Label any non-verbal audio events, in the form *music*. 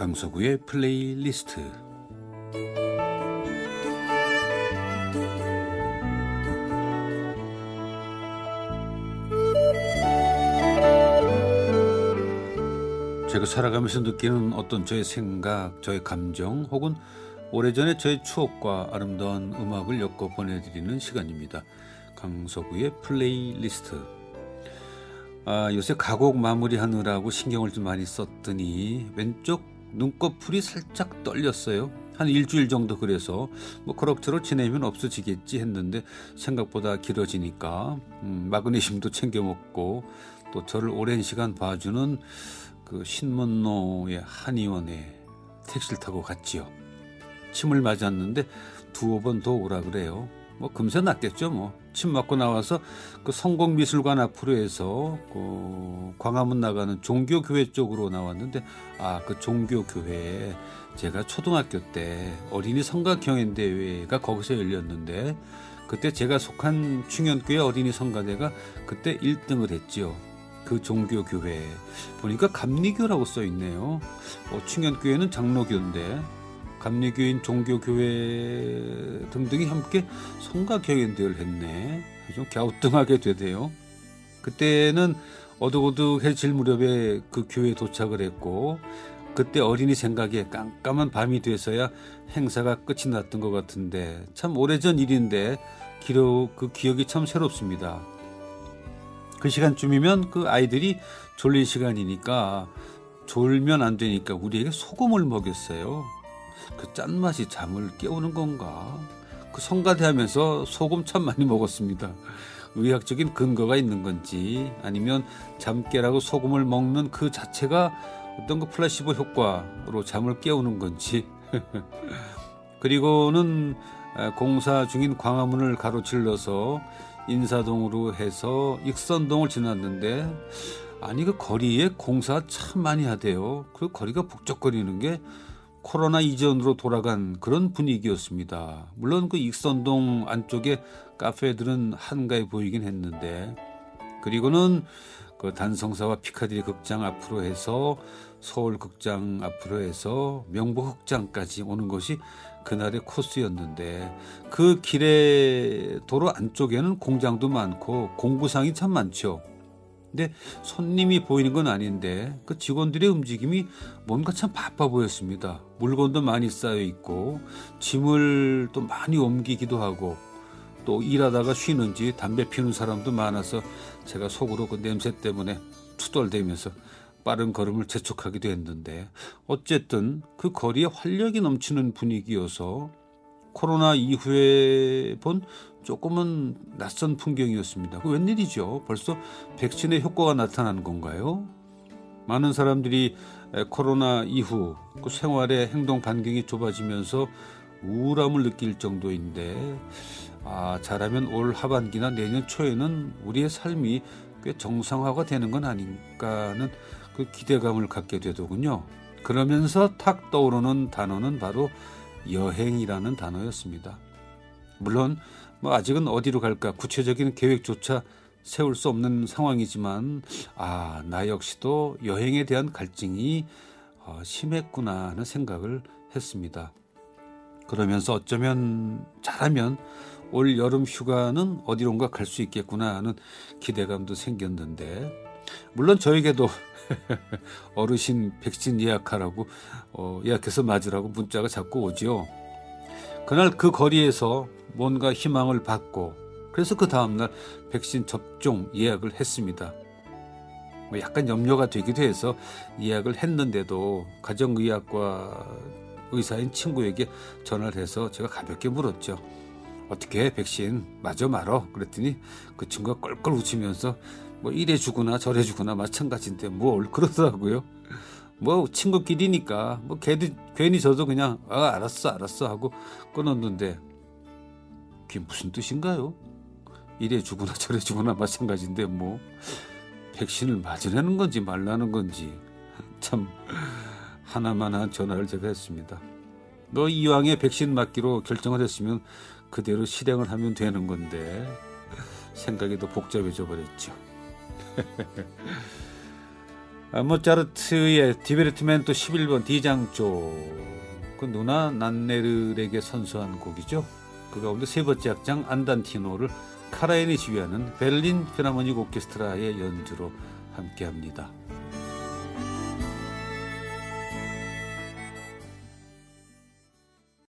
강석우의 플레이리스트 제가 살아가면서 느끼는 어떤 저의 생각, 저의 감정 혹은 오래전에 저의 추억과 아름다운 음악을 엮어 보내드리는 시간입니다. 강석우의 플레이리스트 아, 요새 가곡 마무리하느라고 신경을 좀 많이 썼더니 왼쪽 눈꺼풀이 살짝 떨렸어요. 한 일주일 정도 그래서 뭐 그럭저럭 지내면 없어지겠지 했는데 생각보다 길어지니까 음, 마그네슘도 챙겨 먹고 또 저를 오랜 시간 봐주는 그 신문로의 한의원에 택시를 타고 갔지요. 침을 맞았는데 두어 번 더 오라 그래요. 뭐 금세 낫겠죠 뭐. 침 맞고 나와서 그 성공미술관 앞으로 해서 그 광화문 나가는 종교교회 쪽으로 나왔는데 아 그 종교교회에 제가 초등학교 때 어린이 성가경연 대회가 거기서 열렸는데 그때 제가 속한 충현교회 어린이 성가대가 그때 1등을 했지요. 그 종교 교회 보니까 감리교라고 써 있네요. 어, 충현교회는 장로교인데 감리교인 종교교회 등등이 함께 성가경연대회를 했네. 좀 갸우뚱하게 되대요. 그때는 어둑어둑해질 무렵에 그 교회에 도착을 했고 그때 어린이 생각에 깜깜한 밤이 돼서야 행사가 끝이 났던 것 같은데 참 오래전 일인데 기록 그 기억이 참 새롭습니다. 그 시간쯤이면 그 아이들이 졸릴 시간이니까 졸면 안 되니까 우리에게 소금을 먹였어요. 그 짠맛이 잠을 깨우는 건가? 그 성가대 하면서 소금 참 많이 먹었습니다. 의학적인 근거가 있는 건지 아니면 잠 깨라고 소금을 먹는 그 자체가 어떤 그 플라시보 효과로 잠을 깨우는 건지 *laughs* 그리고는 공사 중인 광화문을 가로질러서 인사동으로 해서 익선동을 지났는데 아니 그 거리에 공사 참 많이 하대요. 그 거리가 북적거리는 게 코로나 이전으로 돌아간 그런 분위기였습니다. 물론 그 익선동 안쪽에 카페들은 한가해 보이긴 했는데 그리고는 그 단성사와 피카디리 극장 앞으로 해서 서울 극장 앞으로 해서 명보 극장까지 오는 것이 그날의 코스였는데 그 길의 도로 안쪽에는 공장도 많고 공구상이 참 많죠. 근데 손님이 보이는 건 아닌데 그 직원들의 움직임이 뭔가 참 바빠 보였습니다. 물건도 많이 쌓여 있고 짐을 또 많이 옮기기도 하고 또 일하다가 쉬는지 담배 피우는 사람도 많아서 제가 속으로 그 냄새 때문에 투덜대면서 빠른 걸음을 재촉하기도 했는데 어쨌든 그 거리에 활력이 넘치는 분위기여서 코로나 이후에 본 조금은 낯선 풍경이었습니다. 그 웬일이죠? 벌써 백신의 효과가 나타나는 건가요? 많은 사람들이 코로나 이후 그 생활의 행동 반경이 좁아지면서 우울함을 느낄 정도인데 아, 잘하면 올 하반기나 내년 초에는 우리의 삶이 꽤 정상화가 되는 건 아닌가 하는 그 기대감을 갖게 되더군요. 그러면서 탁 떠오르는 단어는 바로 여행이라는 단어였습니다. 물론 뭐 아직은 어디로 갈까 구체적인 계획조차 세울 수 없는 상황이지만 아, 나 역시도 여행에 대한 갈증이 어, 심했구나 하는 생각을 했습니다. 그러면서 어쩌면 잘하면 올 여름 휴가는 어디론가 갈 수 있겠구나 하는 기대감도 생겼는데 물론 저에게도 *laughs* 어르신 백신 예약하라고 어, 예약해서 맞으라고 문자가 자꾸 오지요. 그날 그 거리에서 뭔가 희망을 받고 그래서 그 다음날 백신 접종 예약을 했습니다. 뭐 약간 염려가 되기도 해서 예약을 했는데도 가정의학과 의사인 친구에게 전화를 해서 제가 가볍게 물었죠. 어떻게 백신 맞아 말어? 그랬더니 그 친구가 껄껄 웃으면서 뭐 이래 주구나 저래 주구나 마찬가지인데 뭘 그러더라고요. 뭐 친구끼리니까 뭐 괜히 저도 그냥 아 알았어 알았어 하고 끊었는데 그게 무슨 뜻인가요? 이래 주구나 저래 주구나 마찬가지인데 뭐 백신을 맞으라는 건지 말라는 건지 참 하나만한 전화를 제가 했습니다. 너 이왕에 백신 맞기로 결정을 했으면 그대로 실행을 하면 되는 건데 생각이 더 복잡해져 버렸죠. *laughs* 아, 모차르트의 디베르티멘토 11번 D장조 그 누나 난네르에게 선수한 곡이죠. 그 가운데 세 번째 악장 안단티노를 카라인이 지휘하는 베를린 필하모닉 오케스트라의 연주로 함께합니다.